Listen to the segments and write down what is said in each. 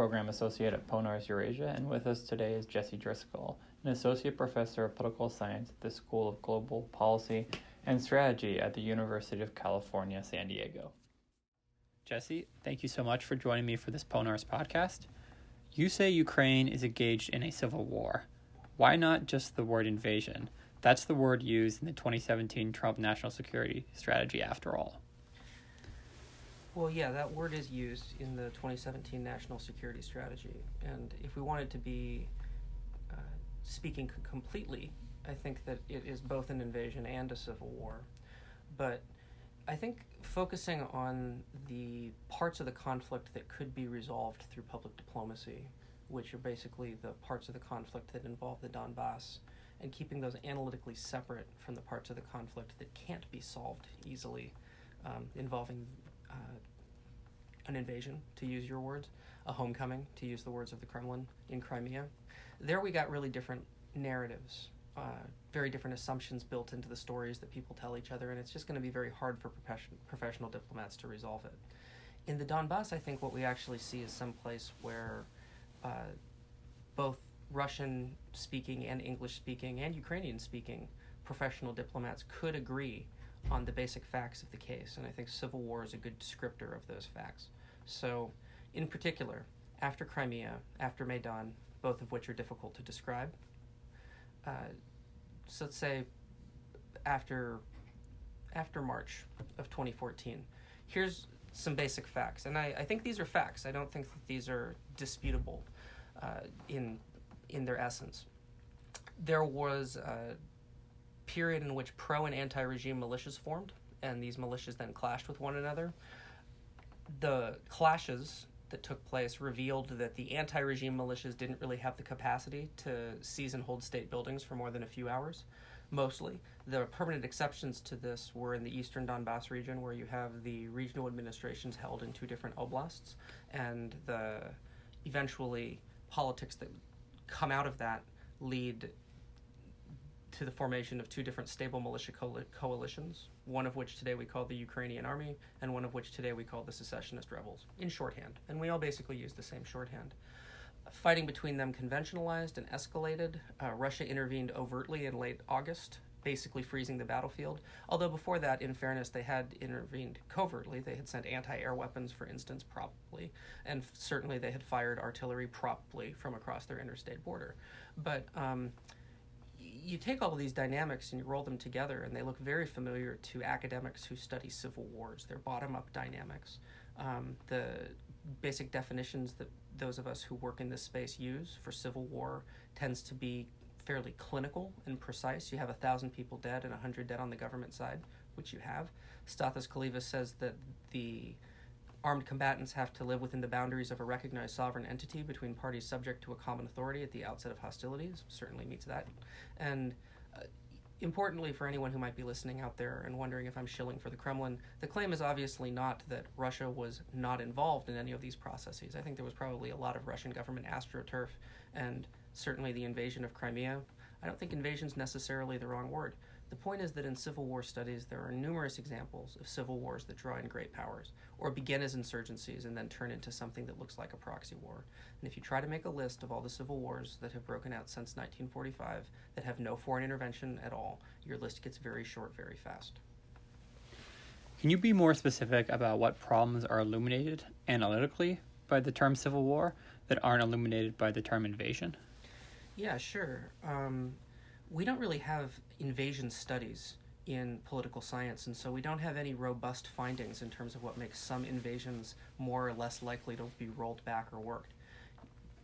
Program Associate at Ponars Eurasia, and with us today is Jesse Driscoll, an Associate Professor of Political Science at the School of Global Policy and Strategy at the University of California, San Diego. Jesse, thank you so much for joining me for this Ponars podcast. You say Ukraine is engaged in a civil war. Why not just the word invasion? That's the word used in the 2017 Trump national security strategy, after all. Well, yeah, that word is used in the 2017 National Security Strategy. And if we wanted to be uh, speaking c- completely, I think that it is both an invasion and a civil war. But I think focusing on the parts of the conflict that could be resolved through public diplomacy, which are basically the parts of the conflict that involve the Donbass, and keeping those analytically separate from the parts of the conflict that can't be solved easily, um, involving uh, an invasion, to use your words, a homecoming, to use the words of the Kremlin in Crimea. There we got really different narratives, uh, very different assumptions built into the stories that people tell each other, and it's just going to be very hard for profession- professional diplomats to resolve it. In the Donbass, I think what we actually see is some place where uh, both Russian speaking and English speaking and Ukrainian speaking professional diplomats could agree on the basic facts of the case, and I think civil war is a good descriptor of those facts. So, in particular, after Crimea, after Maidan, both of which are difficult to describe, uh, so let's say after after March of 2014, here's some basic facts, and I, I think these are facts. I don't think that these are disputable uh, in in their essence. There was a period in which pro and anti regime militias formed, and these militias then clashed with one another. The clashes that took place revealed that the anti regime militias didn't really have the capacity to seize and hold state buildings for more than a few hours, mostly. The permanent exceptions to this were in the eastern Donbass region, where you have the regional administrations held in two different oblasts, and the eventually politics that come out of that lead to the formation of two different stable militia coalitions, one of which today we call the Ukrainian Army, and one of which today we call the Secessionist Rebels, in shorthand. And we all basically use the same shorthand. Fighting between them conventionalized and escalated. Uh, Russia intervened overtly in late August, basically freezing the battlefield. Although before that, in fairness, they had intervened covertly. They had sent anti air weapons, for instance, probably, and certainly they had fired artillery probably from across their interstate border. But um, you take all of these dynamics and you roll them together, and they look very familiar to academics who study civil wars. They're bottom up dynamics. Um, the basic definitions that those of us who work in this space use for civil war tends to be fairly clinical and precise. You have a thousand people dead and a hundred dead on the government side, which you have. Stathis Kalyvas says that the armed combatants have to live within the boundaries of a recognized sovereign entity between parties subject to a common authority at the outset of hostilities. Certainly meets that. And uh, importantly, for anyone who might be listening out there and wondering if I'm shilling for the Kremlin, the claim is obviously not that Russia was not involved in any of these processes. I think there was probably a lot of Russian government astroturf and certainly the invasion of Crimea. I don't think invasion is necessarily the wrong word. The point is that in Civil War studies, there are numerous examples of civil wars that draw in great powers, or begin as insurgencies and then turn into something that looks like a proxy war. And if you try to make a list of all the civil wars that have broken out since 1945 that have no foreign intervention at all, your list gets very short very fast. Can you be more specific about what problems are illuminated analytically by the term civil war that aren't illuminated by the term invasion? Yeah, sure. Um, we don't really have invasion studies in political science, and so we don't have any robust findings in terms of what makes some invasions more or less likely to be rolled back or worked.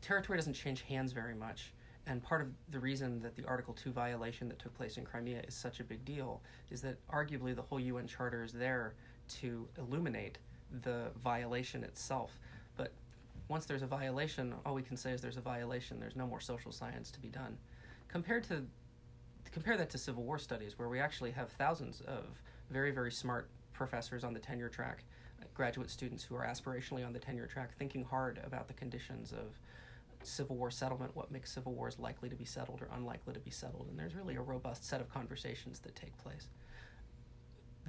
Territory doesn't change hands very much, and part of the reason that the Article 2 violation that took place in Crimea is such a big deal is that arguably the whole UN Charter is there to illuminate the violation itself. But once there's a violation, all we can say is there's a violation. There's no more social science to be done. Compared to compare that to Civil War studies, where we actually have thousands of very, very smart professors on the tenure track, graduate students who are aspirationally on the tenure track, thinking hard about the conditions of Civil War settlement, what makes Civil Wars likely to be settled or unlikely to be settled. And there's really a robust set of conversations that take place.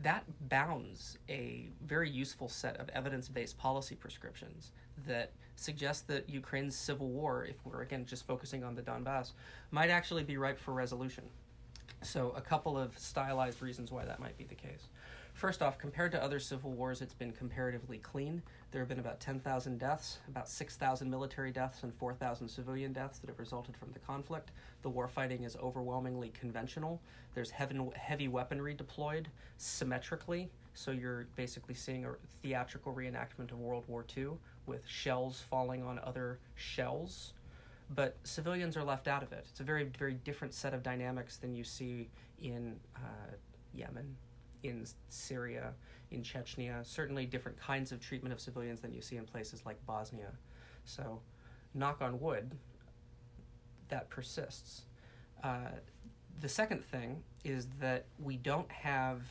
that bounds a very useful set of evidence based policy prescriptions that suggest that Ukraine's civil war, if we're again just focusing on the Donbass, might actually be ripe for resolution. So, a couple of stylized reasons why that might be the case. First off, compared to other civil wars, it's been comparatively clean. There have been about 10,000 deaths, about 6,000 military deaths, and 4,000 civilian deaths that have resulted from the conflict. The war fighting is overwhelmingly conventional. There's heavy, heavy weaponry deployed symmetrically, so you're basically seeing a theatrical reenactment of World War II with shells falling on other shells. But civilians are left out of it. It's a very, very different set of dynamics than you see in uh, Yemen in Syria, in Chechnya, certainly different kinds of treatment of civilians than you see in places like Bosnia. So, knock on wood, that persists. Uh, the second thing is that we don't have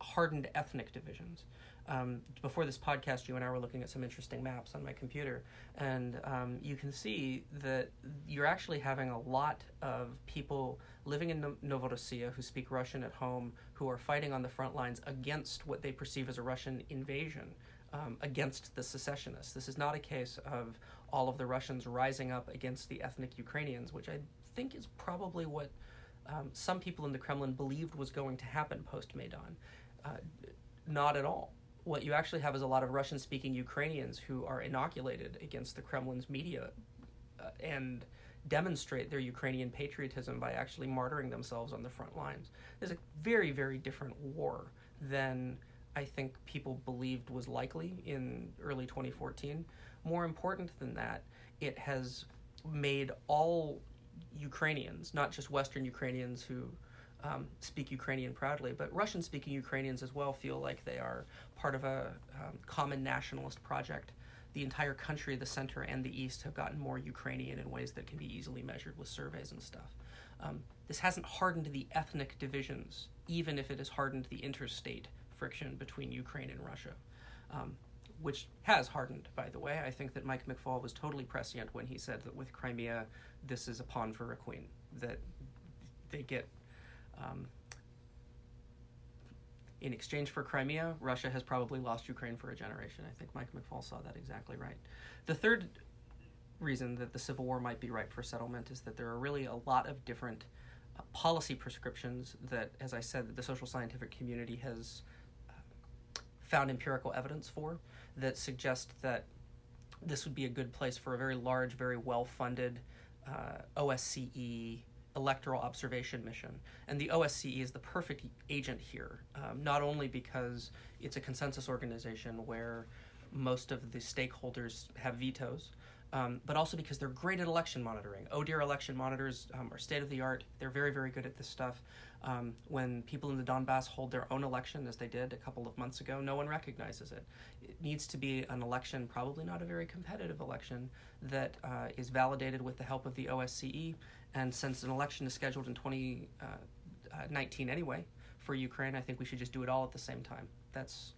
hardened ethnic divisions um, before this podcast, you and I were looking at some interesting maps on my computer, and um, you can see that you're actually having a lot of people living in Novorossiya who speak Russian at home who are fighting on the front lines against what they perceive as a Russian invasion. Um, against the secessionists. This is not a case of all of the Russians rising up against the ethnic Ukrainians, which I think is probably what um, some people in the Kremlin believed was going to happen post Maidan. Uh, not at all what you actually have is a lot of Russian speaking Ukrainians who are inoculated against the Kremlin's media uh, and demonstrate their Ukrainian patriotism by actually martyring themselves on the front lines. It's a very, very different war than I think people believed was likely in early 2014. More important than that, it has made all Ukrainians, not just Western Ukrainians who um, speak Ukrainian proudly, but Russian speaking Ukrainians as well feel like they are part of a um, common nationalist project. The entire country, the center and the east, have gotten more Ukrainian in ways that can be easily measured with surveys and stuff. Um, this hasn't hardened the ethnic divisions, even if it has hardened the interstate friction between Ukraine and Russia, um, which has hardened, by the way. I think that Mike McFaul was totally prescient when he said that with Crimea, this is a pawn for a queen, that they get um, in exchange for Crimea, Russia has probably lost Ukraine for a generation. I think Mike McFaul saw that exactly right. The third reason that the Civil War might be ripe for settlement is that there are really a lot of different uh, policy prescriptions that, as I said, the social scientific community has uh, found empirical evidence for that suggest that this would be a good place for a very large, very well funded uh, OSCE electoral observation mission. And the OSCE is the perfect agent here, um, not only because it's a consensus organization where most of the stakeholders have vetoes, um, but also because they're great at election monitoring. ODIHR election monitors um, are state of the art. They're very, very good at this stuff. Um, when people in the Donbass hold their own election, as they did a couple of months ago, no one recognizes it. It needs to be an election, probably not a very competitive election, that uh, is validated with the help of the OSCE. And since an election is scheduled in 2019 uh, uh, anyway for Ukraine, I think we should just do it all at the same time. That's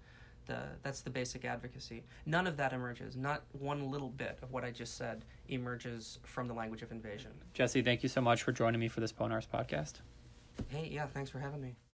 the that's the basic advocacy. None of that emerges. Not one little bit of what I just said emerges from the language of invasion. Jesse, thank you so much for joining me for this Ponars podcast. Hey, yeah, thanks for having me.